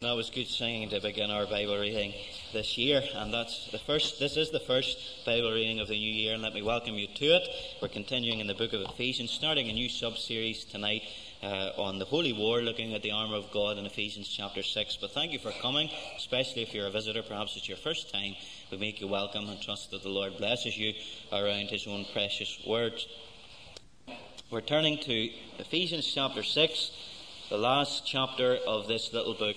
That was good singing to begin our Bible reading this year, and that's the first. This is the first Bible reading of the new year, and let me welcome you to it. We're continuing in the book of Ephesians, starting a new sub-series tonight uh, on the Holy War, looking at the armour of God in Ephesians chapter six. But thank you for coming, especially if you're a visitor. Perhaps it's your first time. We make you welcome and trust that the Lord blesses you around His own precious words. We're turning to Ephesians chapter six, the last chapter of this little book.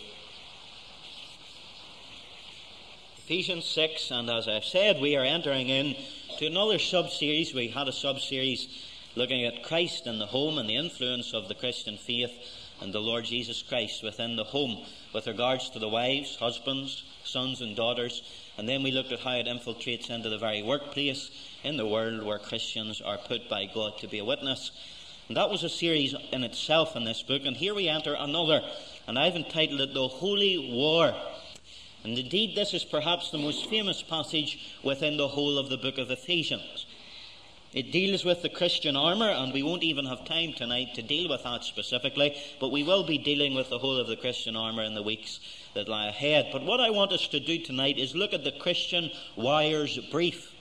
Ephesians 6, and as I've said, we are entering in to another sub series. We had a sub series looking at Christ in the home and the influence of the Christian faith and the Lord Jesus Christ within the home with regards to the wives, husbands, sons, and daughters. And then we looked at how it infiltrates into the very workplace in the world where Christians are put by God to be a witness. And that was a series in itself in this book. And here we enter another, and I've entitled it The Holy War and indeed, this is perhaps the most famous passage within the whole of the book of Ephesians. It deals with the Christian armour, and we won't even have time tonight to deal with that specifically, but we will be dealing with the whole of the Christian armour in the weeks that lie ahead. But what I want us to do tonight is look at the Christian warrior's brief.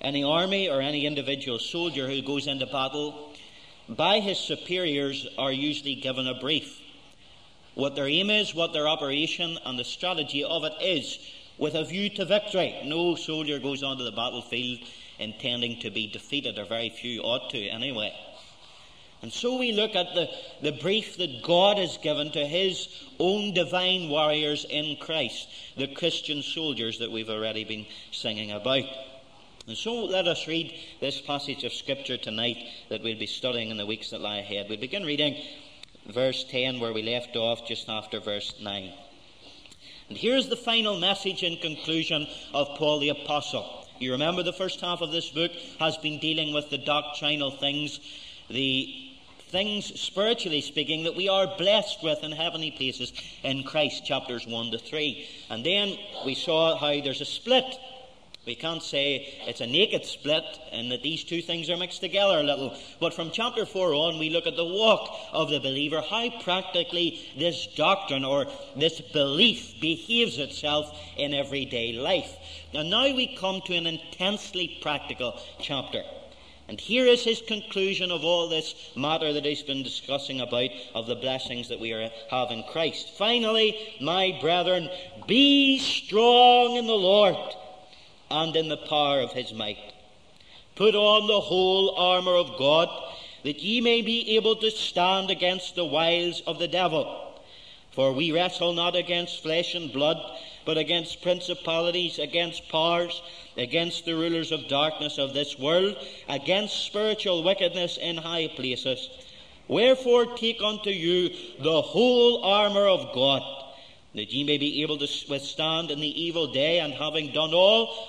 Any army or any individual soldier who goes into battle, by his superiors, are usually given a brief what their aim is, what their operation and the strategy of it is, with a view to victory. No soldier goes onto the battlefield intending to be defeated, or very few ought to anyway. And so we look at the, the brief that God has given to his own divine warriors in Christ, the Christian soldiers that we've already been singing about. And so let us read this passage of Scripture tonight that we'll be studying in the weeks that lie ahead. We begin reading verse 10, where we left off just after verse 9. And here's the final message in conclusion of Paul the Apostle. You remember the first half of this book has been dealing with the doctrinal things, the things, spiritually speaking, that we are blessed with in heavenly places in Christ, chapters 1 to 3. And then we saw how there's a split we can't say it's a naked split and that these two things are mixed together a little. But from chapter 4 on, we look at the walk of the believer, how practically this doctrine or this belief behaves itself in everyday life. And now we come to an intensely practical chapter. And here is his conclusion of all this matter that he's been discussing about of the blessings that we are, have in Christ. Finally, my brethren, be strong in the Lord and in the power of his might. Put on the whole armour of God, that ye may be able to stand against the wiles of the devil. For we wrestle not against flesh and blood, but against principalities, against powers, against the rulers of darkness of this world, against spiritual wickedness in high places. Wherefore take unto you the whole armour of God, that ye may be able to withstand in the evil day, and having done all,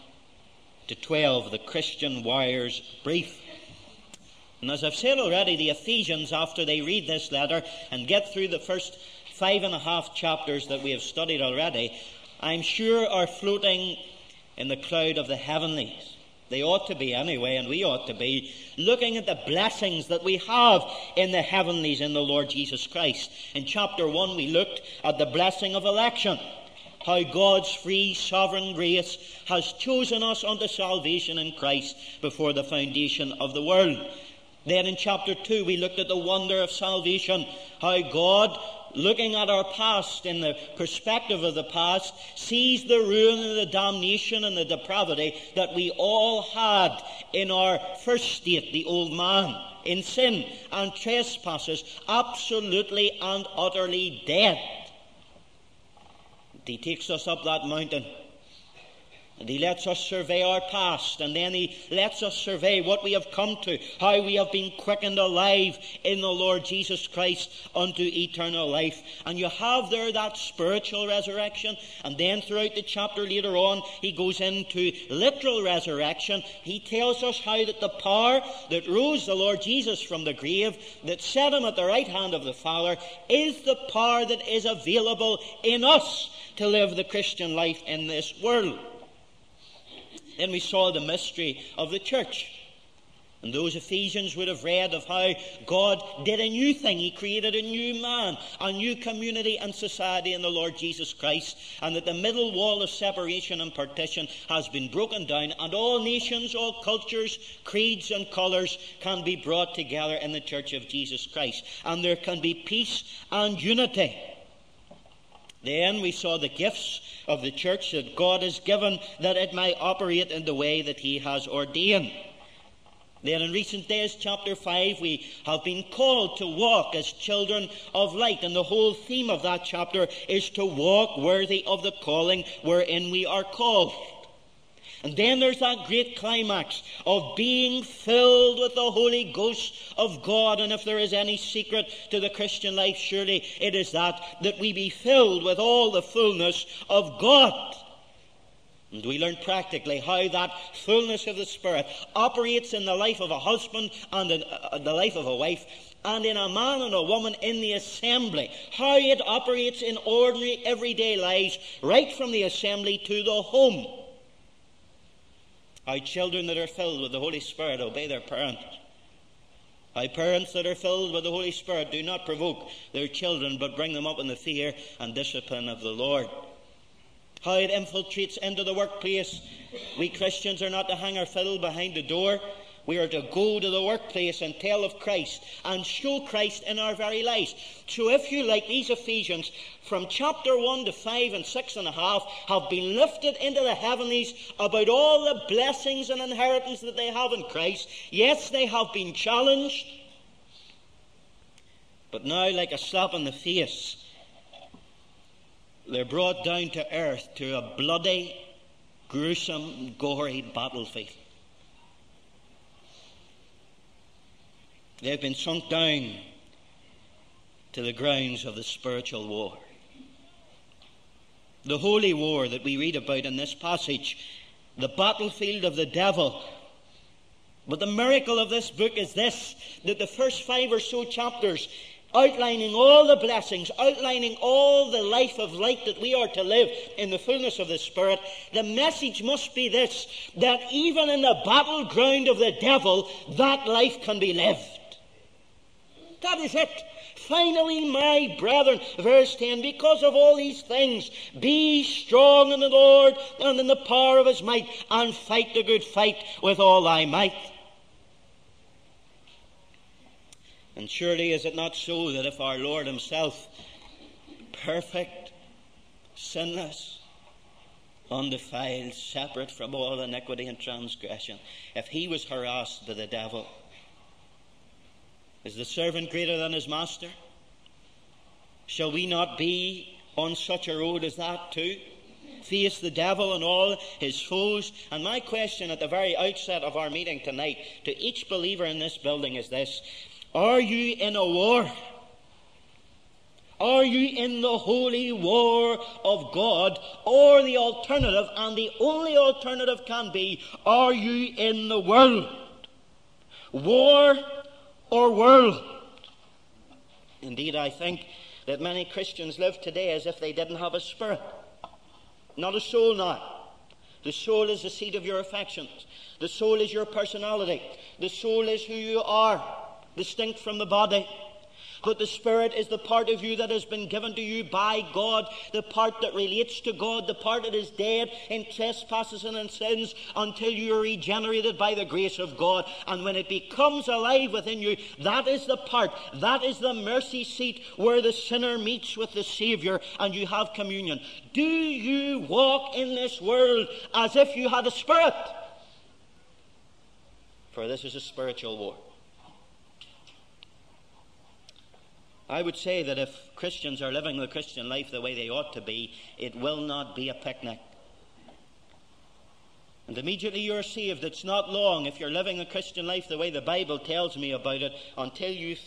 to 12, the Christian warrior's brief. And as I've said already, the Ephesians, after they read this letter and get through the first five and a half chapters that we have studied already, I'm sure are floating in the cloud of the heavenlies. They ought to be anyway, and we ought to be, looking at the blessings that we have in the heavenlies in the Lord Jesus Christ. In chapter 1, we looked at the blessing of election how God's free sovereign grace has chosen us unto salvation in Christ before the foundation of the world. Then in chapter 2, we looked at the wonder of salvation, how God looking at our past in the perspective of the past, sees the ruin and the damnation and the depravity that we all had in our first state, the old man, in sin and trespasses, absolutely and utterly dead. He takes us up that mountain and he lets us survey our past, and then he lets us survey what we have come to, how we have been quickened alive in the Lord Jesus Christ unto eternal life. And you have there that spiritual resurrection, and then throughout the chapter later on, he goes into literal resurrection. He tells us how that the power that rose the Lord Jesus from the grave, that set him at the right hand of the Father, is the power that is available in us to live the Christian life in this world. Then we saw the mystery of the church. And those Ephesians would have read of how God did a new thing. He created a new man, a new community and society in the Lord Jesus Christ, and that the middle wall of separation and partition has been broken down, and all nations, all cultures, creeds, and colours can be brought together in the church of Jesus Christ. And there can be peace and unity. Then we saw the gifts of the church that God has given that it may operate in the way that He has ordained. Then in recent days, chapter 5, we have been called to walk as children of light. And the whole theme of that chapter is to walk worthy of the calling wherein we are called. And then there's that great climax of being filled with the Holy Ghost of God. And if there is any secret to the Christian life, surely it is that, that we be filled with all the fullness of God. And we learn practically how that fullness of the Spirit operates in the life of a husband and in uh, the life of a wife, and in a man and a woman in the assembly. How it operates in ordinary, everyday lives, right from the assembly to the home. How children that are filled with the Holy Spirit obey their parents. How parents that are filled with the Holy Spirit do not provoke their children, but bring them up in the fear and discipline of the Lord. How it infiltrates into the workplace. We Christians are not to hang our fiddle behind the door, we are to go to the workplace and tell of Christ and show Christ in our very lives. So, if you like, these Ephesians from chapter 1 to 5 and 6 and a half have been lifted into the heavenlies about all the blessings and inheritance that they have in Christ. Yes, they have been challenged. But now, like a slap in the face, they're brought down to earth to a bloody, gruesome, gory battlefield. They've been sunk down to the grounds of the spiritual war. The holy war that we read about in this passage, the battlefield of the devil. But the miracle of this book is this that the first five or so chapters, outlining all the blessings, outlining all the life of light that we are to live in the fullness of the Spirit, the message must be this that even in the battleground of the devil, that life can be lived. That is it. Finally, my brethren, verse 10, because of all these things, be strong in the Lord and in the power of his might, and fight the good fight with all thy might. And surely is it not so that if our Lord himself, perfect, sinless, undefiled, separate from all iniquity and transgression, if he was harassed by the devil, is the servant greater than his master? Shall we not be on such a road as that too? Face the devil and all his foes. And my question at the very outset of our meeting tonight to each believer in this building is this Are you in a war? Are you in the holy war of God? Or the alternative, and the only alternative can be, are you in the world? War or world. Indeed, I think that many Christians live today as if they didn't have a spirit, not a soul now. The soul is the seat of your affections. The soul is your personality. The soul is who you are, distinct from the body. But the Spirit is the part of you that has been given to you by God, the part that relates to God, the part that is dead in trespasses and in sins until you are regenerated by the grace of God. And when it becomes alive within you, that is the part, that is the mercy seat where the sinner meets with the Saviour and you have communion. Do you walk in this world as if you had a spirit? For this is a spiritual war. I would say that if Christians are living the Christian life the way they ought to be, it will not be a picnic. And immediately you're saved, it's not long if you're living a Christian life the way the Bible tells me about it until you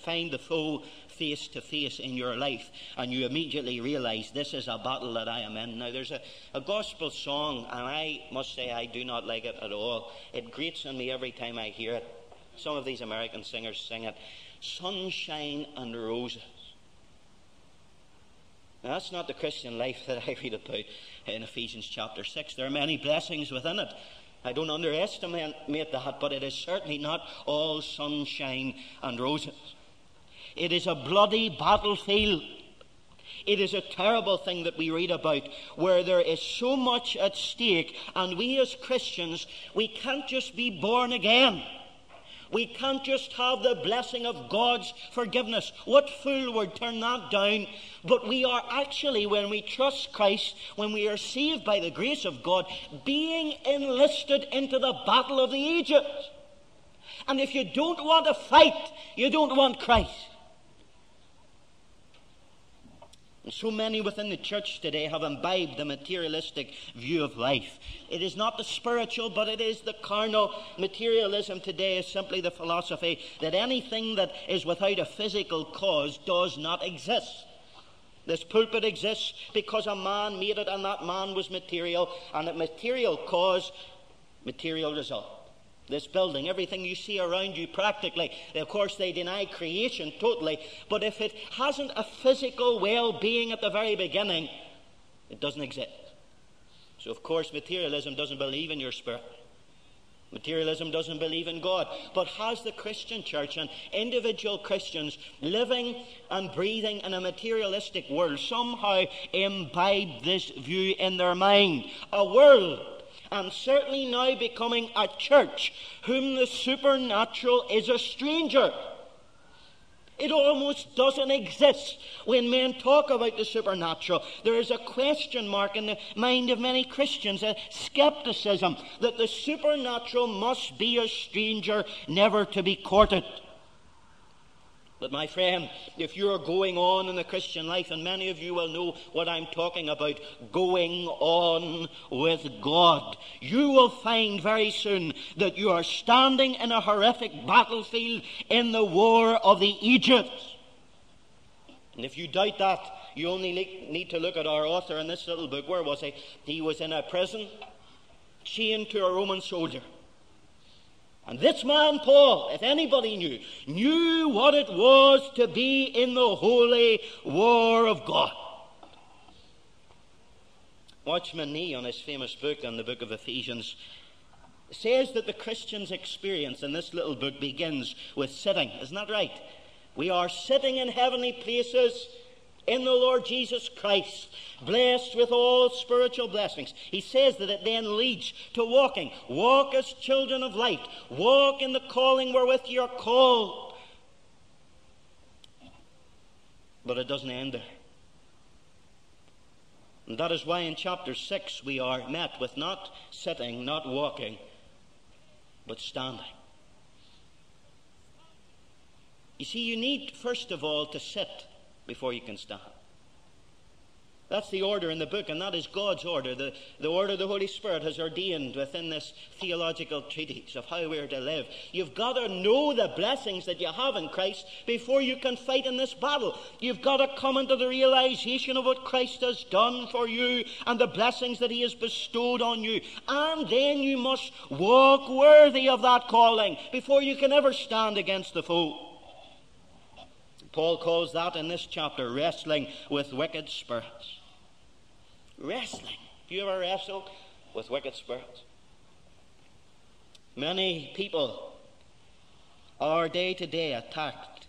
find the foe face to face in your life and you immediately realize this is a battle that I am in. Now, there's a, a gospel song, and I must say I do not like it at all. It grates on me every time I hear it. Some of these American singers sing it sunshine and roses. Now, that's not the Christian life that I read about in Ephesians chapter 6. There are many blessings within it. I don't underestimate that, but it is certainly not all sunshine and roses. It is a bloody battlefield. It is a terrible thing that we read about where there is so much at stake, and we as Christians, we can't just be born again. We can't just have the blessing of God's forgiveness. What fool would turn that down? But we are actually, when we trust Christ, when we are saved by the grace of God, being enlisted into the battle of the ages. And if you don't want to fight, you don't want Christ. And so many within the church today have imbibed the materialistic view of life. It is not the spiritual, but it is the carnal. Materialism today is simply the philosophy that anything that is without a physical cause does not exist. This pulpit exists because a man made it, and that man was material, and a material cause, material result this building, everything you see around you practically. Of course, they deny creation totally, but if it hasn't a physical well being at the very beginning, it doesn't exist. So, of course, materialism doesn't believe in your spirit. Materialism doesn't believe in God. But has the Christian church and individual Christians living and breathing in a materialistic world somehow imbibed this view in their mind? A world and certainly now becoming a church whom the supernatural is a stranger. It almost doesn't exist. When men talk about the supernatural, there is a question mark in the mind of many Christians, a skepticism that the supernatural must be a stranger, never to be courted. But, my friend, if you're going on in the Christian life, and many of you will know what I'm talking about, going on with God, you will find very soon that you are standing in a horrific battlefield in the war of the Egypt. And if you doubt that, you only need to look at our author in this little book. Where was he? He was in a prison, chained to a Roman soldier. And this man, Paul, if anybody knew, knew what it was to be in the holy war of God. Watchman Nee, on his famous book on the book of Ephesians, says that the Christian's experience in this little book begins with sitting. Isn't that right? We are sitting in heavenly places in the Lord Jesus Christ, blessed with all spiritual blessings. He says that it then leads to walking. Walk as children of light. Walk in the calling wherewith you are called. But it doesn't end there. And that is why in chapter 6 we are met with not sitting, not walking, but standing. You see, you need first of all to sit before you can stand. That's the order in the book, and that is God's order, the, the order the Holy Spirit has ordained within this theological treatise of how we are to live. You've got to know the blessings that you have in Christ before you can fight in this battle. You've got to come into the realization of what Christ has done for you and the blessings that He has bestowed on you. And then you must walk worthy of that calling before you can ever stand against the foe. Paul calls that in this chapter wrestling with wicked spirits. Wrestling. Have you ever wrestled with wicked spirits? Many people are day to day attacked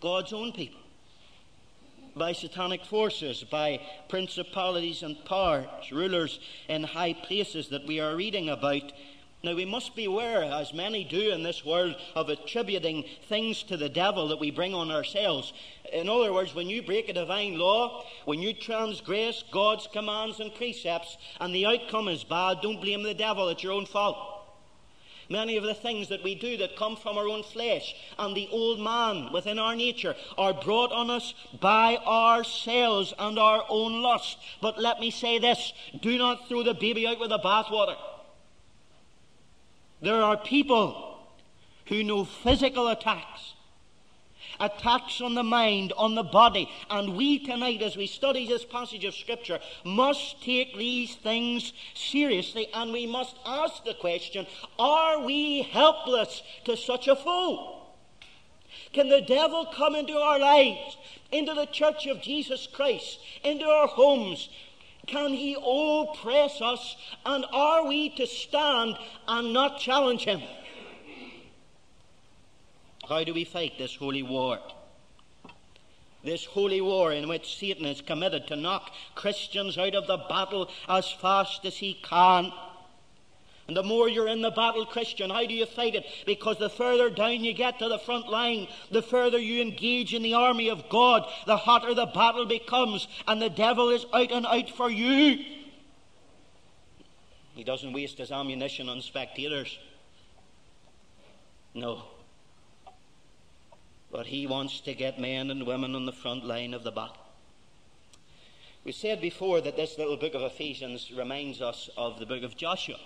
God's own people, by satanic forces, by principalities and powers, rulers in high places that we are reading about. Now, we must beware, as many do in this world, of attributing things to the devil that we bring on ourselves. In other words, when you break a divine law, when you transgress God's commands and precepts, and the outcome is bad, don't blame the devil, it's your own fault. Many of the things that we do that come from our own flesh and the old man within our nature are brought on us by ourselves and our own lust. But let me say this do not throw the baby out with the bathwater. There are people who know physical attacks attacks on the mind, on the body. And we tonight, as we study this passage of Scripture, must take these things seriously and we must ask the question are we helpless to such a foe? Can the devil come into our lives, into the church of Jesus Christ, into our homes? Can he oppress us? And are we to stand and not challenge him? How do we fight this holy war? This holy war in which Satan is committed to knock Christians out of the battle as fast as he can. And the more you're in the battle, Christian, how do you fight it? Because the further down you get to the front line, the further you engage in the army of God, the hotter the battle becomes, and the devil is out and out for you. He doesn't waste his ammunition on spectators. No. But he wants to get men and women on the front line of the battle. We said before that this little book of Ephesians reminds us of the book of Joshua.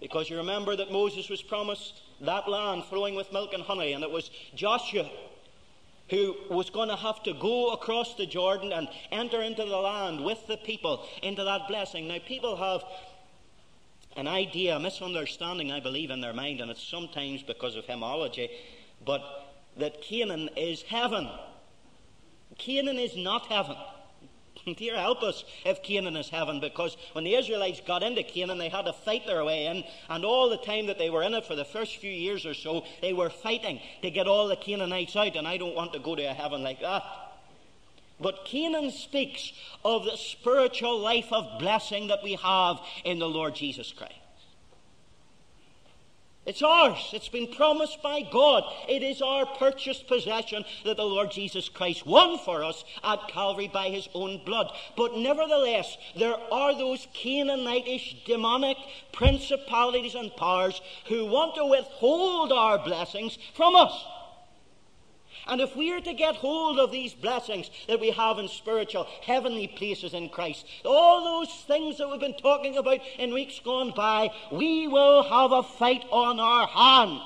Because you remember that Moses was promised that land flowing with milk and honey, and it was Joshua who was going to have to go across the Jordan and enter into the land with the people into that blessing. Now, people have an idea, a misunderstanding, I believe, in their mind, and it's sometimes because of hymnology, but that Canaan is heaven. Canaan is not heaven. Dear, help us if Canaan is heaven, because when the Israelites got into Canaan, they had to fight their way in, and all the time that they were in it for the first few years or so, they were fighting to get all the Canaanites out, and I don't want to go to a heaven like that. But Canaan speaks of the spiritual life of blessing that we have in the Lord Jesus Christ. It's ours. It's been promised by God. It is our purchased possession that the Lord Jesus Christ won for us at Calvary by his own blood. But nevertheless, there are those Canaanitish demonic principalities and powers who want to withhold our blessings from us. And if we are to get hold of these blessings that we have in spiritual, heavenly places in Christ, all those things that we've been talking about in weeks gone by, we will have a fight on our hands.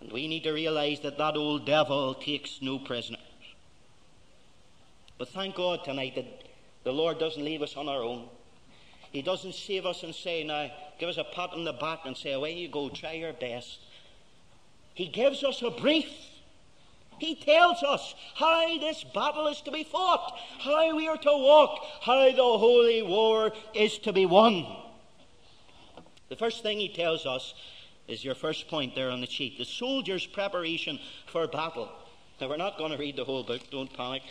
And we need to realize that that old devil takes no prisoners. But thank God tonight that the Lord doesn't leave us on our own. He doesn't save us and say, now, give us a pat on the back and say, away you go, try your best. He gives us a brief. He tells us how this battle is to be fought, how we are to walk, how the holy war is to be won. The first thing he tells us is your first point there on the sheet the soldier's preparation for battle. Now, we're not going to read the whole book, don't panic.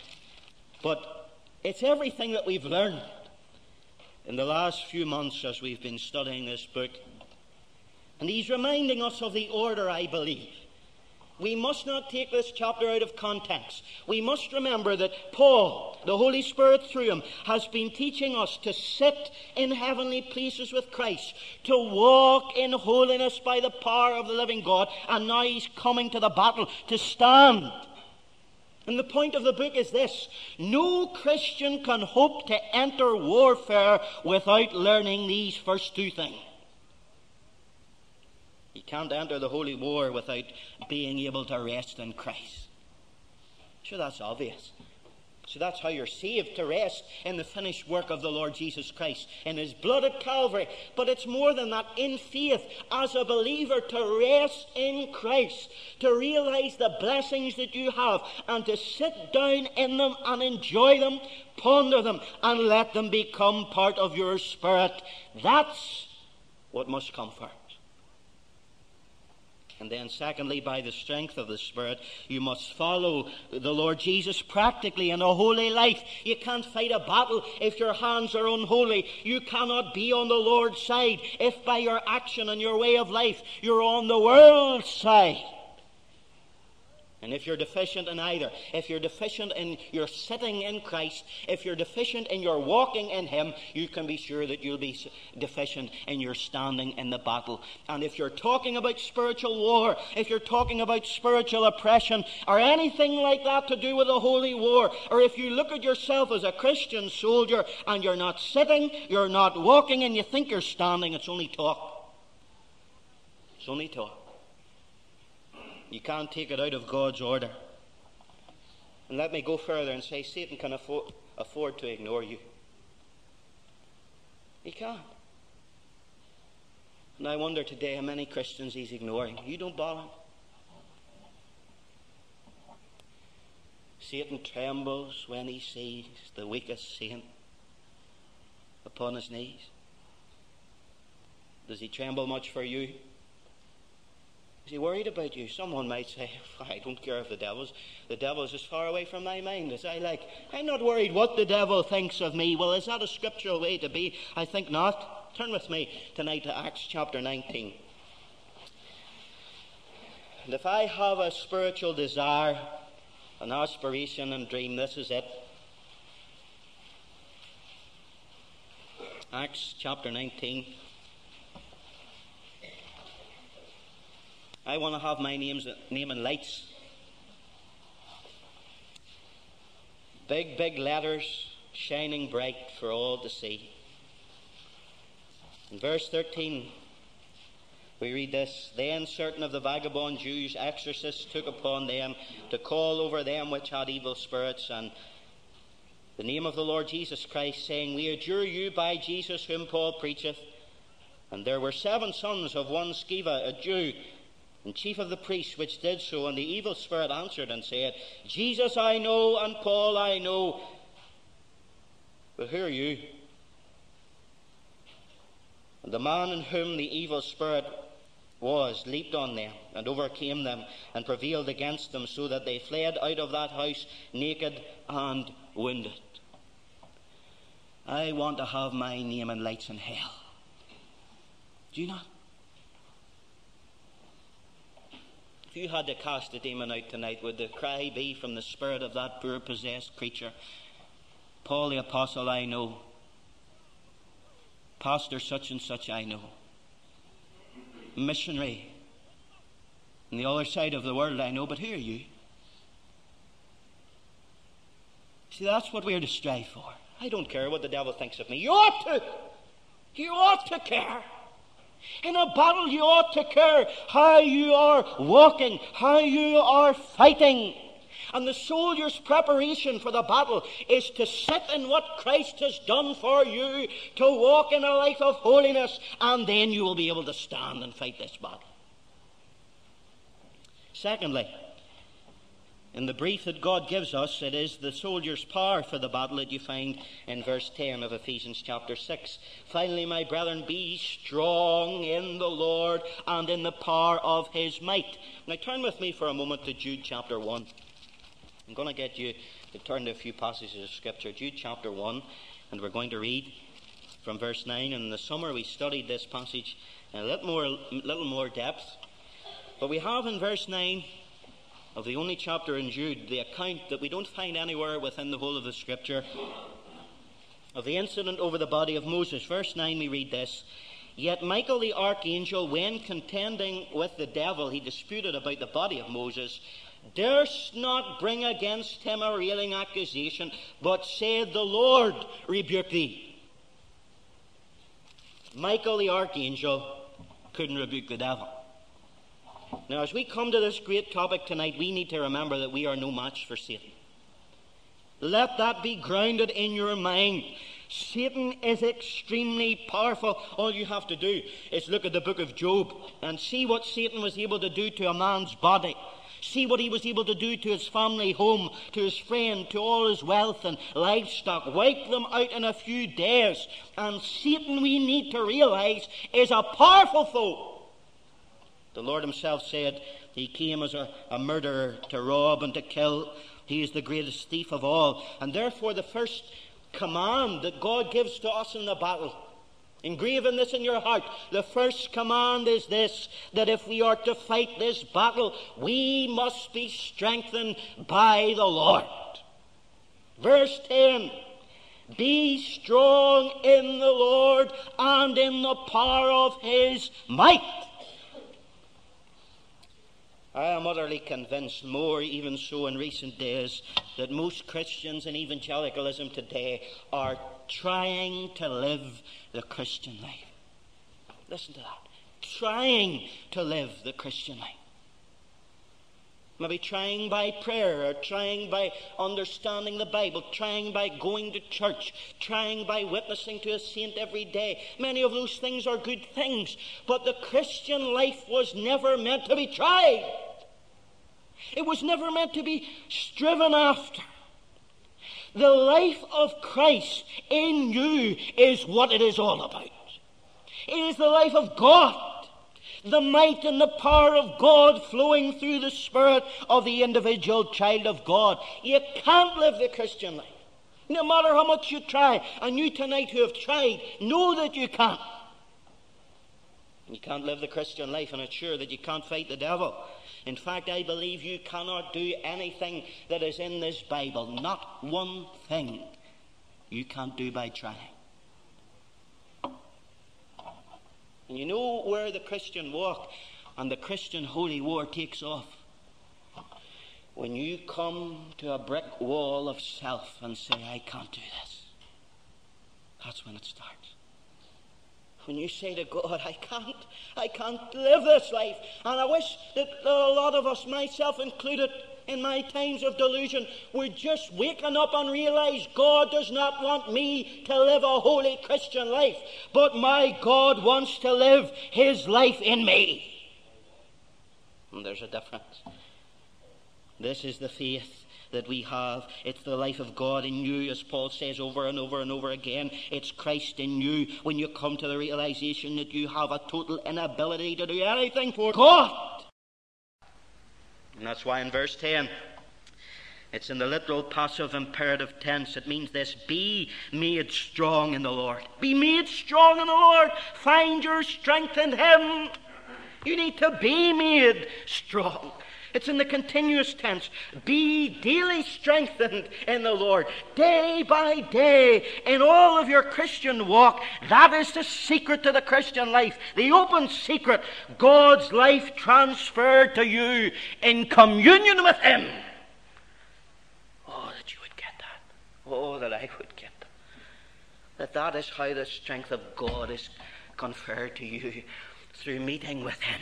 But it's everything that we've learned in the last few months as we've been studying this book. And he's reminding us of the order, I believe. We must not take this chapter out of context. We must remember that Paul, the Holy Spirit through him, has been teaching us to sit in heavenly places with Christ, to walk in holiness by the power of the living God, and now he's coming to the battle to stand. And the point of the book is this no Christian can hope to enter warfare without learning these first two things. Can't enter the holy war without being able to rest in Christ. Sure, that's obvious. So that's how you're saved to rest in the finished work of the Lord Jesus Christ, in His blood at Calvary. But it's more than that. In faith, as a believer, to rest in Christ, to realize the blessings that you have, and to sit down in them and enjoy them, ponder them, and let them become part of your spirit. That's what must come first. And then, secondly, by the strength of the Spirit, you must follow the Lord Jesus practically in a holy life. You can't fight a battle if your hands are unholy. You cannot be on the Lord's side if by your action and your way of life you're on the world's side. And if you're deficient in either, if you're deficient in your sitting in Christ, if you're deficient in your walking in Him, you can be sure that you'll be deficient in your standing in the battle. And if you're talking about spiritual war, if you're talking about spiritual oppression, or anything like that to do with a holy war, or if you look at yourself as a Christian soldier and you're not sitting, you're not walking, and you think you're standing, it's only talk. It's only talk. You can't take it out of God's order. And let me go further and say Satan can afford, afford to ignore you. He can't. And I wonder today how many Christians he's ignoring. You don't bother. Satan trembles when he sees the weakest saint upon his knees. Does he tremble much for you? Is he worried about you? Someone might say, I don't care if the devil's the devil's as far away from my mind as I like. I'm not worried what the devil thinks of me. Well, is that a scriptural way to be? I think not. Turn with me tonight to Acts chapter 19. And if I have a spiritual desire, an aspiration and dream, this is it. Acts chapter 19. I want to have my name's, name in lights. Big, big letters, shining bright for all to see. In verse 13, we read this Then certain of the vagabond Jews, exorcists, took upon them to call over them which had evil spirits and the name of the Lord Jesus Christ, saying, We adjure you by Jesus whom Paul preacheth. And there were seven sons of one Sceva, a Jew, and chief of the priests which did so. And the evil spirit answered and said, Jesus I know, and Paul I know. But who are you? And the man in whom the evil spirit was leaped on them and overcame them and prevailed against them, so that they fled out of that house naked and wounded. I want to have my name in lights in hell. Do you not? If you had to cast a demon out tonight, would the cry be from the spirit of that poor possessed creature? Paul the Apostle, I know. Pastor such and such, I know. Missionary on the other side of the world, I know, but who are you? See, that's what we're to strive for. I don't care what the devil thinks of me. You ought to. You ought to care. In a battle, you ought to care how you are walking, how you are fighting. And the soldier's preparation for the battle is to sit in what Christ has done for you, to walk in a life of holiness, and then you will be able to stand and fight this battle. Secondly, in the brief that God gives us, it is the soldier's power for the battle that you find in verse 10 of Ephesians chapter 6. Finally, my brethren, be strong in the Lord and in the power of his might. Now, turn with me for a moment to Jude chapter 1. I'm going to get you to turn to a few passages of Scripture. Jude chapter 1, and we're going to read from verse 9. And in the summer, we studied this passage in a little more, little more depth. But we have in verse 9 of the only chapter in Jude, the account that we don't find anywhere within the whole of the scripture of the incident over the body of Moses. Verse 9, we read this Yet Michael the archangel, when contending with the devil, he disputed about the body of Moses, durst not bring against him a railing accusation, but said, The Lord rebuke thee. Michael the archangel couldn't rebuke the devil. Now, as we come to this great topic tonight, we need to remember that we are no match for Satan. Let that be grounded in your mind. Satan is extremely powerful. All you have to do is look at the book of Job and see what Satan was able to do to a man's body. See what he was able to do to his family home, to his friend, to all his wealth and livestock. Wipe them out in a few days. And Satan, we need to realize, is a powerful foe. The Lord Himself said He came as a, a murderer to rob and to kill. He is the greatest thief of all. And therefore, the first command that God gives to us in the battle, engraving this in your heart, the first command is this that if we are to fight this battle, we must be strengthened by the Lord. Verse 10 Be strong in the Lord and in the power of his might. I am utterly convinced, more even so in recent days, that most Christians in evangelicalism today are trying to live the Christian life. Listen to that. Trying to live the Christian life. Maybe trying by prayer, or trying by understanding the Bible, trying by going to church, trying by witnessing to a saint every day. Many of those things are good things, but the Christian life was never meant to be tried. It was never meant to be striven after. The life of Christ in you is what it is all about. It is the life of God the might and the power of God flowing through the spirit of the individual child of God. You can't live the Christian life. No matter how much you try, and you tonight who have tried, know that you can't. You can't live the Christian life, and it's sure that you can't fight the devil. In fact, I believe you cannot do anything that is in this Bible. Not one thing you can't do by trying. And you know where the Christian walk and the Christian holy war takes off? When you come to a brick wall of self and say, I can't do this. That's when it starts. When you say to God, I can't, I can't live this life. And I wish that a lot of us, myself included, in my times of delusion were just waking up and realize God does not want me to live a holy Christian life, but my God wants to live His life in me. And there's a difference. This is the faith that we have. It's the life of God in you, as Paul says over and over and over again. It's Christ in you when you come to the realization that you have a total inability to do anything for God. And that's why in verse 10, it's in the literal passive imperative tense. It means this be made strong in the Lord. Be made strong in the Lord. Find your strength in Him. You need to be made strong. It's in the continuous tense. Be daily strengthened in the Lord, day by day, in all of your Christian walk. That is the secret to the Christian life. The open secret. God's life transferred to you in communion with Him. Oh, that you would get that. Oh, that I would get that. That that is how the strength of God is conferred to you through meeting with Him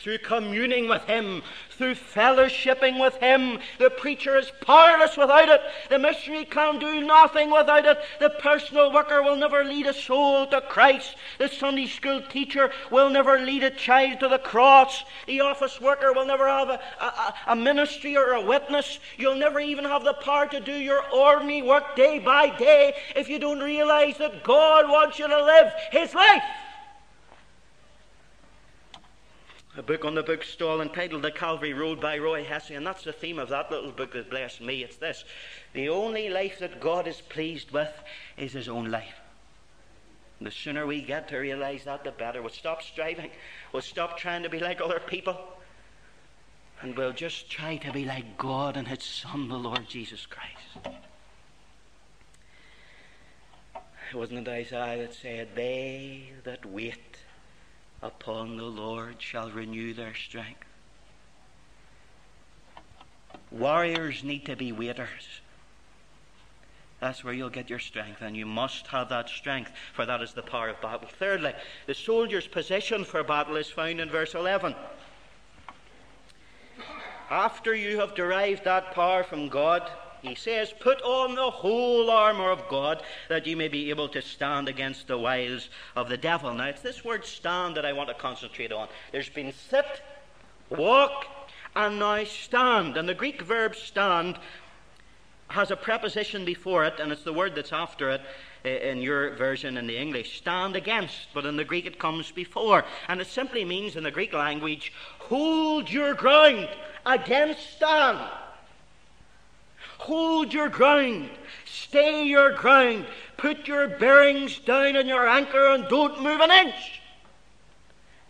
through communing with Him, through fellowshipping with Him. The preacher is powerless without it. The missionary can do nothing without it. The personal worker will never lead a soul to Christ. The Sunday school teacher will never lead a child to the cross. The office worker will never have a, a, a ministry or a witness. You'll never even have the power to do your ordinary work day by day if you don't realize that God wants you to live His life a book on the bookstall entitled The Calvary Road by Roy Hession, and that's the theme of that little book that blessed me. It's this The only life that God is pleased with is His own life. And the sooner we get to realize that, the better. We'll stop striving, we'll stop trying to be like other people, and we'll just try to be like God and His Son, the Lord Jesus Christ. It wasn't it Isaiah that said, They that wait upon the Lord shall renew their strength. Warriors need to be waiters. That's where you'll get your strength, and you must have that strength, for that is the power of battle. Thirdly, the soldier's position for battle is found in verse 11. After you have derived that power from God, he says, Put on the whole armour of God that you may be able to stand against the wiles of the devil. Now, it's this word stand that I want to concentrate on. There's been sit, walk, and now stand. And the Greek verb stand has a preposition before it, and it's the word that's after it. Eh, in your version in the English, stand against, but in the Greek it comes before. And it simply means in the Greek language, hold your ground against stand. Hold your ground. Stay your ground. Put your bearings down in your anchor and don't move an inch.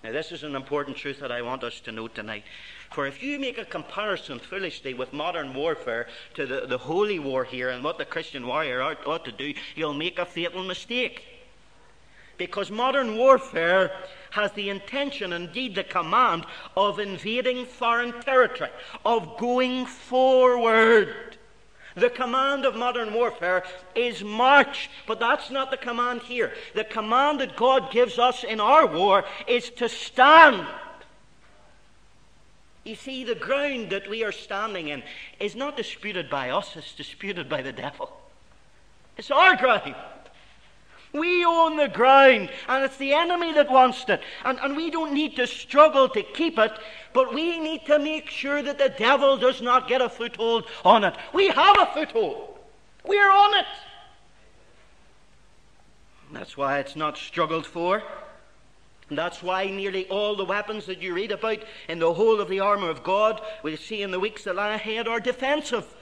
Now, this is an important truth that I want us to know tonight. For if you make a comparison foolishly with modern warfare to the, the holy war here and what the Christian warrior ought, ought to do, you'll make a fatal mistake. Because modern warfare has the intention, indeed the command, of invading foreign territory, of going forward. The command of modern warfare is march, but that's not the command here. The command that God gives us in our war is to stand. You see, the ground that we are standing in is not disputed by us, it's disputed by the devil. It's our ground. We own the ground, and it's the enemy that wants it. And, and we don't need to struggle to keep it, but we need to make sure that the devil does not get a foothold on it. We have a foothold, we're on it. That's why it's not struggled for. That's why nearly all the weapons that you read about in the whole of the armour of God, we see in the weeks that lie ahead, are defensive.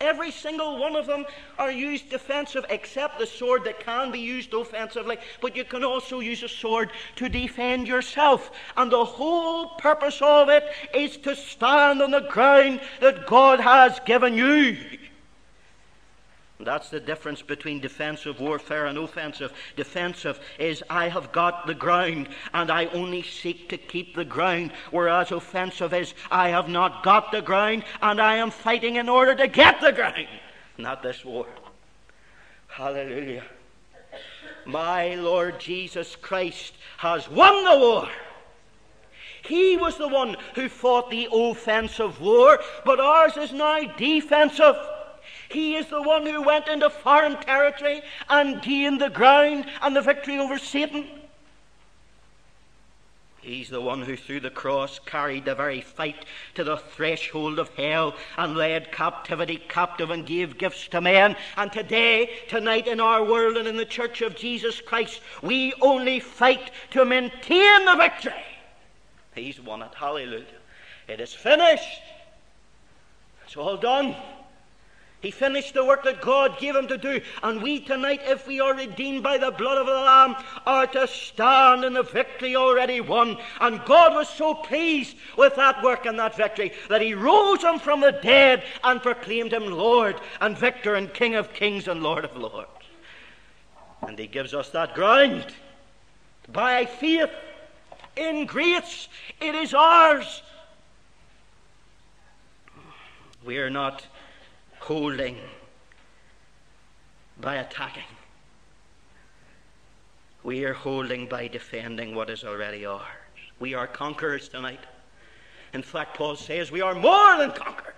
Every single one of them are used defensive, except the sword that can be used offensively. But you can also use a sword to defend yourself. And the whole purpose of it is to stand on the ground that God has given you. That's the difference between defensive warfare and offensive. Defensive is I have got the ground and I only seek to keep the ground, whereas offensive is I have not got the ground and I am fighting in order to get the ground. Not this war. Hallelujah. My Lord Jesus Christ has won the war. He was the one who fought the offensive war, but ours is now defensive. He is the one who went into foreign territory and gained the ground and the victory over Satan. He's the one who, through the cross, carried the very fight to the threshold of hell and led captivity captive and gave gifts to men. And today, tonight, in our world and in the church of Jesus Christ, we only fight to maintain the victory. He's won it. Hallelujah. It is finished. It's all done. He finished the work that God gave him to do. And we tonight, if we are redeemed by the blood of the Lamb, are to stand in the victory already won. And God was so pleased with that work and that victory that he rose him from the dead and proclaimed him Lord and Victor and King of kings and Lord of lords. And he gives us that ground by faith in grace. It is ours. We are not holding by attacking. We are holding by defending what is already ours. We are conquerors tonight. In fact, Paul says we are more than conquerors.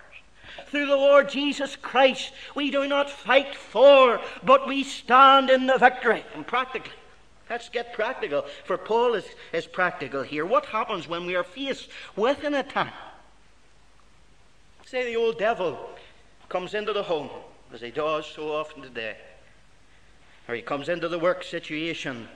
Through the Lord Jesus Christ, we do not fight for, but we stand in the victory. And practically, let's get practical, for Paul is, is practical here. What happens when we are faced with an attack? Say the old devil comes into the home, as he does so often today, or he comes into the work situation,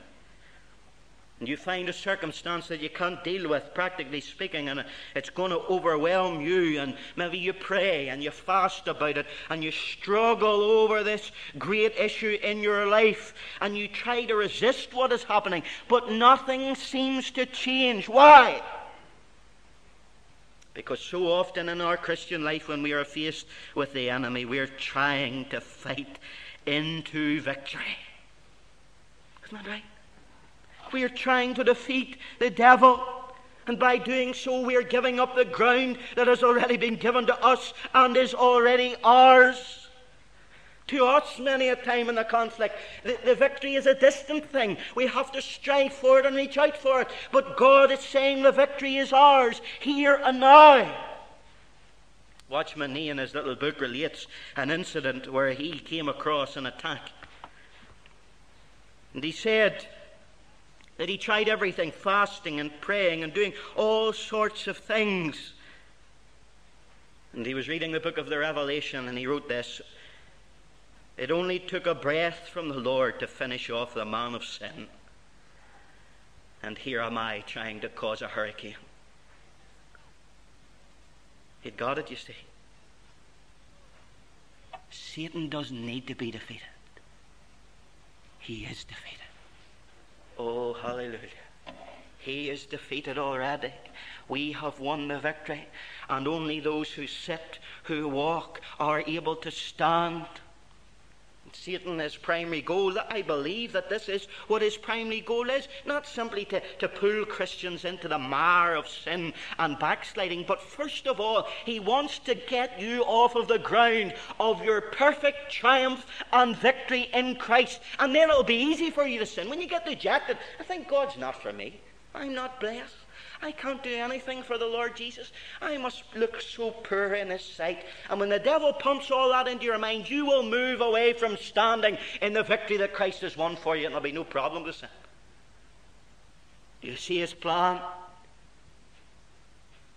and you find a circumstance that you can't deal with, practically speaking, and it's going to overwhelm you, and maybe you pray and you fast about it, and you struggle over this great issue in your life, and you try to resist what is happening, but nothing seems to change. Why? Because so often in our Christian life, when we are faced with the enemy, we're trying to fight into victory. Isn't that right? We are trying to defeat the devil. And by doing so, we are giving up the ground that has already been given to us and is already ours to us many a time in the conflict. The, the, victory is a distant thing. We have to strive for it and reach out for it. But God is saying the victory is ours here and now. Watchman Nee in his little book relates an incident where he came across an attack. And he said that he tried everything fasting and praying and doing all sorts of things. And he was reading the book of the Revelation and he wrote this It only took a breath from the Lord to finish off the man of sin. And here am I trying to cause a hurricane. He'd got it, you see. Satan doesn't need to be defeated. He is defeated. Oh, hallelujah. He is defeated already. We have won the victory, and only those who sit, who walk, are able to stand. Satan, his primary goal, I believe that this is what his primary goal is. Not simply to, to pull Christians into the mire of sin and backsliding, but first of all, he wants to get you off of the ground of your perfect triumph and victory in Christ. And then it'll be easy for you to sin. When you get dejected, I think God's not for me. I'm not blessed. I can't do anything for the Lord Jesus. I must look so poor in His sight. And when the devil pumps all that into your mind, you will move away from standing in the victory that Christ has won for you, and there'll be no problem to sin. Do you see His plan?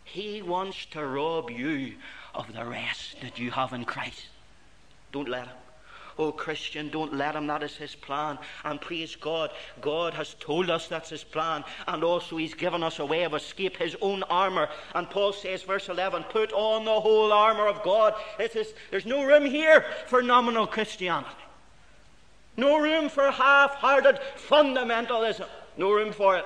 He wants to rob you of the rest that you have in Christ. Don't let him. Oh, Christian, don't let him. That is his plan. And praise God, God has told us that's his plan. And also, he's given us a way of escape, his own armour. And Paul says, verse 11, put on the whole armour of God. Is, there's no room here for nominal Christianity. No room for half hearted fundamentalism. No room for it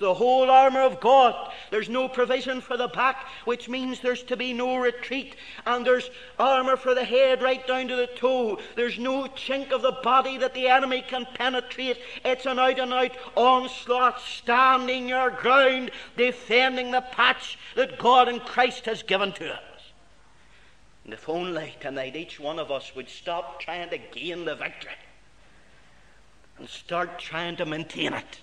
the whole armour of God. There's no provision for the back, which means there's to be no retreat. And there's armour for the head right down to the toe. There's no chink of the body that the enemy can penetrate. It's an out and out onslaught, standing your ground, defending the patch that God and Christ has given to us. And if only tonight each one of us would stop trying to gain the victory and start trying to maintain it.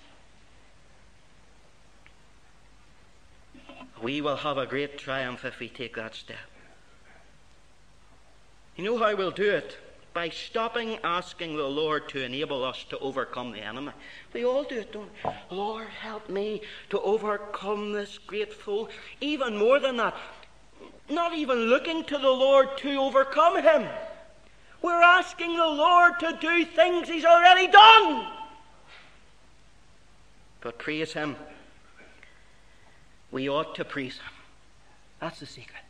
We will have a great triumph if we take that step. You know how we'll do it? By stopping asking the Lord to enable us to overcome the enemy. We all do it, don't we? Lord, help me to overcome this great foe. Even more than that, not even looking to the Lord to overcome him. We're asking the Lord to do things he's already done. But praise him we ought to praise Him. That's the secret.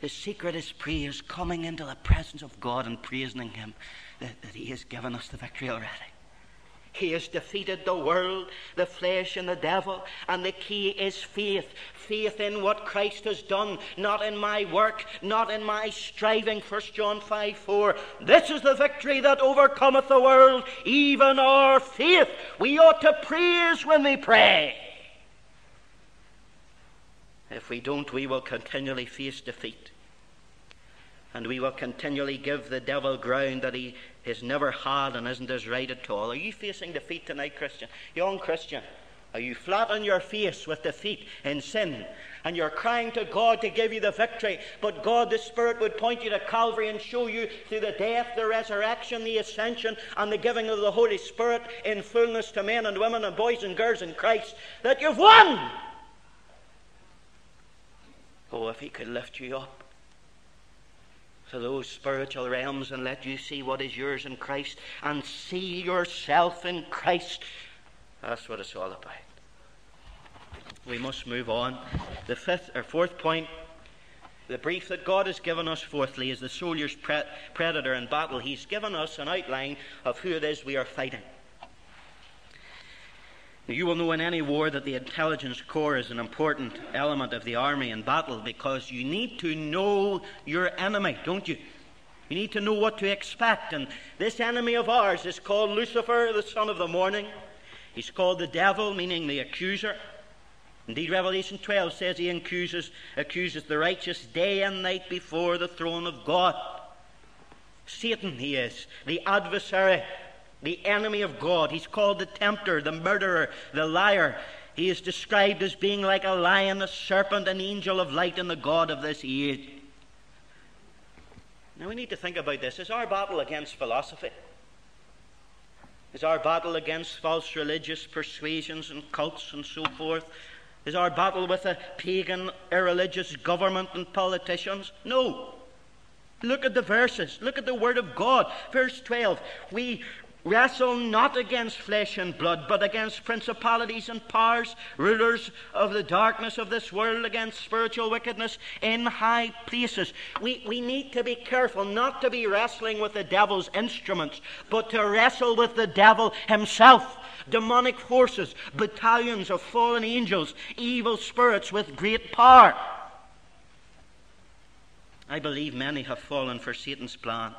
The secret is praise, coming into the presence of God and praising Him that, that He has given us the victory already. He has defeated the world, the flesh, and the devil. And the key is faith. Faith in what Christ has done, not in my work, not in my striving. 1 John 5 4. This is the victory that overcometh the world, even our faith. We ought to praise when we pray. If we don't, we will continually face defeat. And we will continually give the devil ground that he has never had and isn't his right at all. Are you facing defeat tonight, Christian? Young Christian, are you flat on your face with defeat in sin? And you're crying to God to give you the victory, but God the Spirit would point you to Calvary and show you through the death, the resurrection, the ascension, and the giving of the Holy Spirit in fullness to men and women and boys and girls in Christ that you've won! Oh, if He could lift you up to those spiritual realms and let you see what is yours in Christ and see yourself in Christ. That's what it's all about. We must move on. The fifth or fourth point, the brief that God has given us, fourthly, is the soldier's pre- predator in battle. He's given us an outline of who it is we are fighting. You will know in any war that the intelligence corps is an important element of the army in battle because you need to know your enemy, don't you? You need to know what to expect. And this enemy of ours is called Lucifer, the son of the morning. He's called the devil, meaning the accuser. Indeed, Revelation 12 says he accuses, accuses the righteous day and night before the throne of God. Satan, he is, the adversary the enemy of God. He's called the tempter, the murderer, the liar. He is described as being like a lion, a serpent, an angel of light, and the God of this age. Now we need to think about this. Is our battle against philosophy? Is our battle against false religious persuasions and cults and so forth? Is our battle with a pagan, irreligious government and politicians? No. Look at the verses. Look at the Word of God. Verse 12. We wrestle not against flesh and blood, but against principalities and powers, rulers of the darkness of this world, against spiritual wickedness in high places. We, we need to be careful not to be wrestling with the devil's instruments, but to wrestle with the devil himself. Demonic forces, battalions of fallen angels, evil spirits with great power. I believe many have fallen for Satan's plan.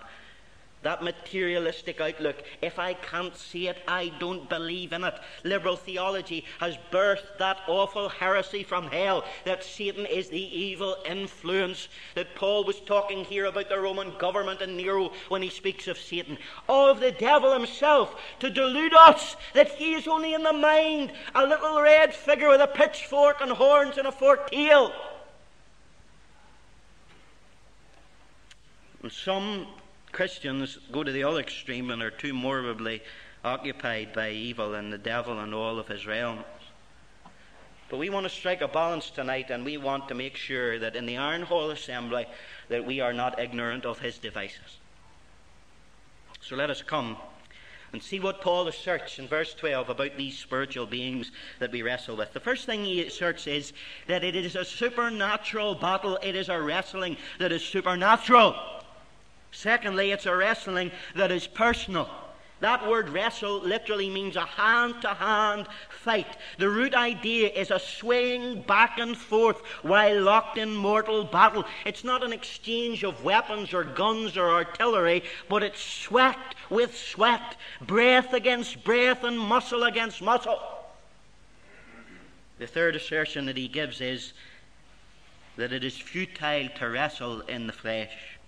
That materialistic outlook, if I can't see it, I don't believe in it. Liberal theology has birthed that awful heresy from hell that Satan is the evil influence. That Paul was talking here about the Roman government and Nero when he speaks of Satan. Of the devil himself to delude us that he is only in the mind a little red figure with a pitchfork and horns and a forked tail. And some Christians go to the other extreme and are too morbidly occupied by evil and the devil and all of his realms. But we want to strike a balance tonight and we want to make sure that in the Iron Hall Assembly that we are not ignorant of his devices. So let us come and see what Paul asserts in verse 12 about these spiritual beings that we wrestle with. The first thing he asserts is that it is a supernatural battle, it is a wrestling that is supernatural. Secondly, it's a wrestling that is personal. That word wrestle literally means a hand to hand fight. The root idea is a swaying back and forth while locked in mortal battle. It's not an exchange of weapons or guns or artillery, but it's sweat with sweat, breath against breath, and muscle against muscle. The third assertion that he gives is that it is futile to wrestle in the flesh.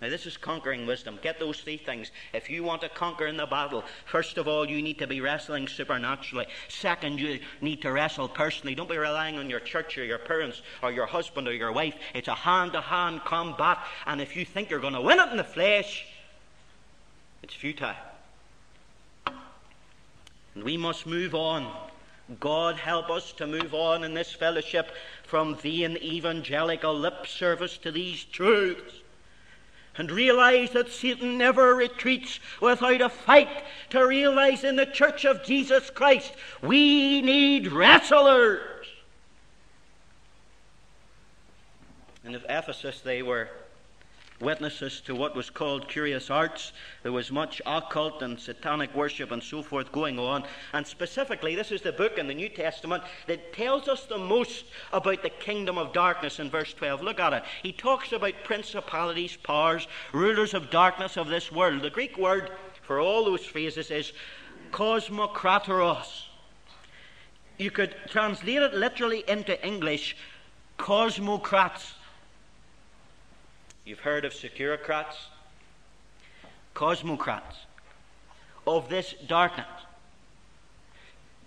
Now, this is conquering wisdom. Get those three things. If you want to conquer in the battle, first of all, you need to be wrestling supernaturally. Second, you need to wrestle personally. Don't be relying on your church or your parents or your husband or your wife. It's a hand to hand combat. And if you think you're going to win it in the flesh, it's futile. And we must move on. God help us to move on in this fellowship from vain evangelical lip service to these truths and realize that Satan never retreats without a fight. To realize in the church of Jesus Christ, we need wrestlers. In Ephesus, they were witnesses to what was called curious arts. There was much occult and satanic worship and so forth going on. And specifically, this is the book in the New Testament that tells us the most about the kingdom of darkness in verse 12. Look at it. He talks about principalities, powers, rulers of darkness of this world. The Greek word for all those phrases is cosmokratoros. You could translate it literally into English cosmocrats. You've heard of securocrats, cosmocrats, of this darkness.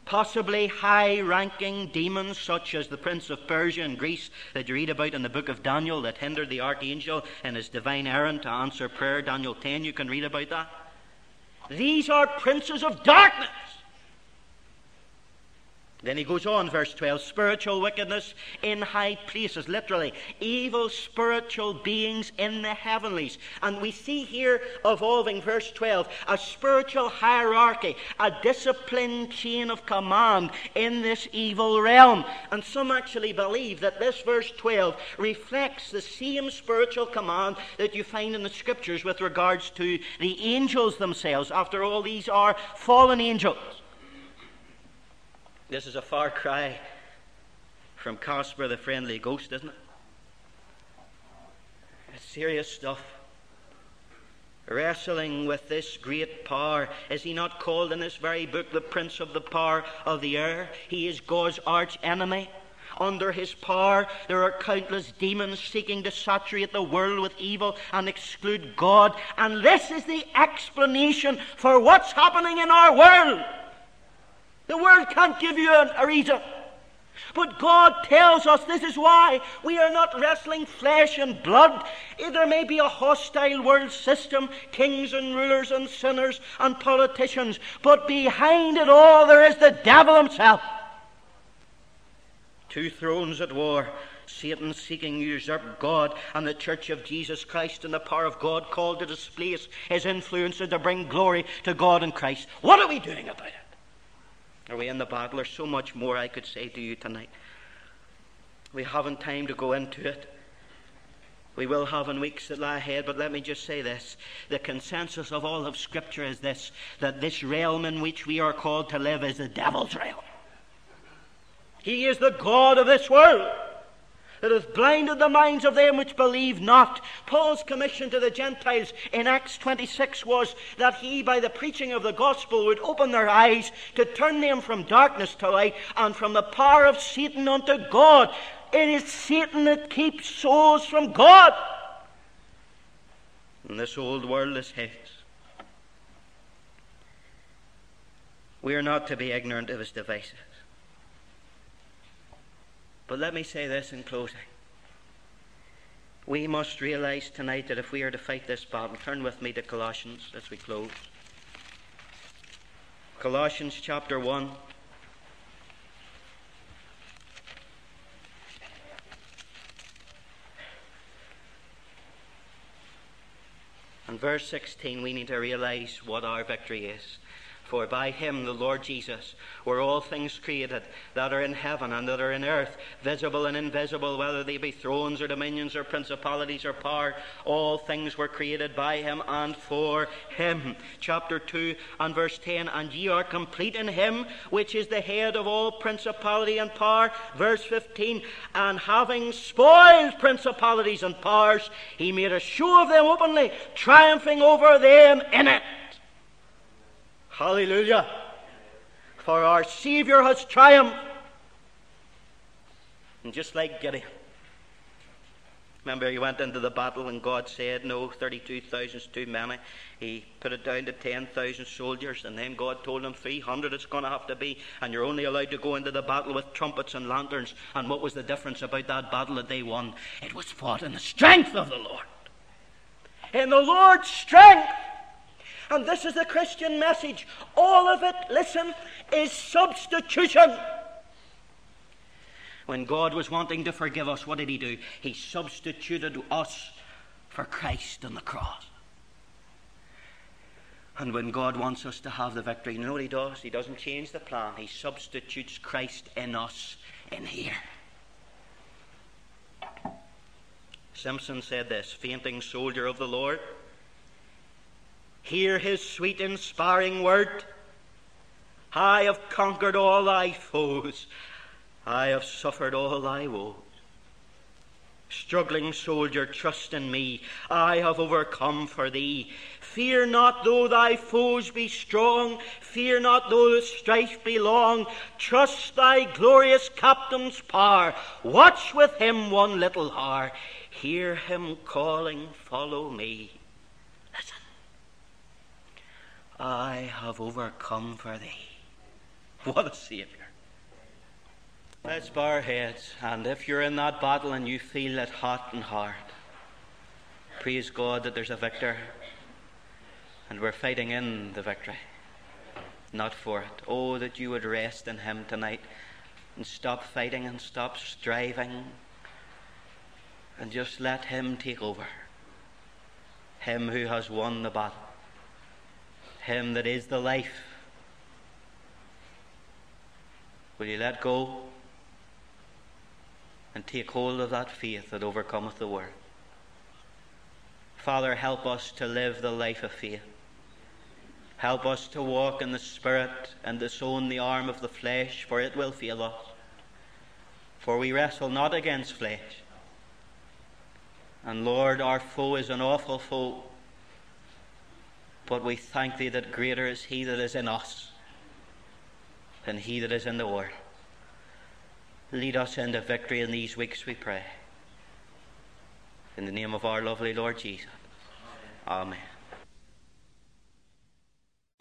Possibly high ranking demons such as the Prince of Persia in Greece that you read about in the book of Daniel that hindered the archangel in his divine errand to answer prayer. Daniel 10, you can read about that. These are princes of darkness. Then he goes on, verse 12 spiritual wickedness in high places, literally, evil spiritual beings in the heavenlies. And we see here evolving, verse 12, a spiritual hierarchy, a disciplined chain of command in this evil realm. And some actually believe that this verse 12 reflects the same spiritual command that you find in the scriptures with regards to the angels themselves. After all, these are fallen angels. This is a far cry from Casper the Friendly Ghost, isn't it? It's serious stuff. Wrestling with this great power. Is he not called in this very book the Prince of the Power of the Air? He is God's arch enemy. Under his power, there are countless demons seeking to saturate the world with evil and exclude God. And this is the explanation for what's happening in our world. The world can't give you a reason. But God tells us this is why we are not wrestling flesh and blood. Eh, there may be a hostile world system, kings and rulers and sinners and politicians, but behind it all there is the devil himself. Two thrones at war, Satan seeking to usurp God and the church of Jesus Christ and the power of God called to displace his influence and to bring glory to God and Christ. What are we doing about it? We in the battle? There's so much more I could say to you tonight. We haven't time to go into it. We will have in weeks that lie ahead, but let me just say this. The consensus of all of Scripture is this that this realm in which we are called to live is the devil's realm. He is the God of this world that hath blinded the minds of them which believe not. Paul's commission to the Gentiles in Acts 26 was that he, by the preaching of the gospel, would open their eyes to turn them from darkness to light and from the power of Satan unto God. It is Satan that keeps souls from God. And this old world is his. We are not to be ignorant of his devices. But let me say this in closing. We must realize tonight that if we are to fight this battle, turn with me to Colossians as we close. Colossians chapter 1. And verse 16, we need to realize what our victory is. For by him, the Lord Jesus, were all things created that are in heaven and that are in earth, visible and invisible, whether they be thrones or dominions or principalities or power. All things were created by him and for him. Chapter 2 and verse 10 And ye are complete in him, which is the head of all principality and power. Verse 15 And having spoiled principalities and powers, he made a show of them openly, triumphing over them in it. Hallelujah. For our Savior has triumphed. And just like Gideon. Remember, he went into the battle and God said, No, 32,000 is too many. He put it down to 10,000 soldiers, and then God told him 300 it's going to have to be, and you're only allowed to go into the battle with trumpets and lanterns. And what was the difference about that battle that they won? It was fought in the strength of the Lord. In the Lord's strength. And this is the Christian message. All of it, listen, is substitution. When God was wanting to forgive us, what did He do? He substituted us for Christ on the cross. And when God wants us to have the victory, you know what He does? He doesn't change the plan, He substitutes Christ in us in here. Simpson said this fainting soldier of the Lord. Hear his sweet, inspiring word. I have conquered all thy foes. I have suffered all thy woes. Struggling soldier, trust in me. I have overcome for thee. Fear not though thy foes be strong. Fear not though the strife be long. Trust thy glorious captain's power. Watch with him one little hour. Hear him calling, follow me. I have overcome for thee. What a Saviour. Let's bow our heads, and if you're in that battle and you feel it hot and hard, praise God that there's a victor, and we're fighting in the victory, not for it. Oh, that you would rest in Him tonight and stop fighting and stop striving and just let Him take over. Him who has won the battle. Him that is the life. Will you let go and take hold of that faith that overcometh the world? Father, help us to live the life of faith. Help us to walk in the Spirit and disown the arm of the flesh, for it will fail us. For we wrestle not against flesh. And Lord, our foe is an awful foe. But we thank thee that greater is he that is in us than he that is in the world. Lead us into victory in these weeks, we pray. In the name of our lovely Lord Jesus. Amen.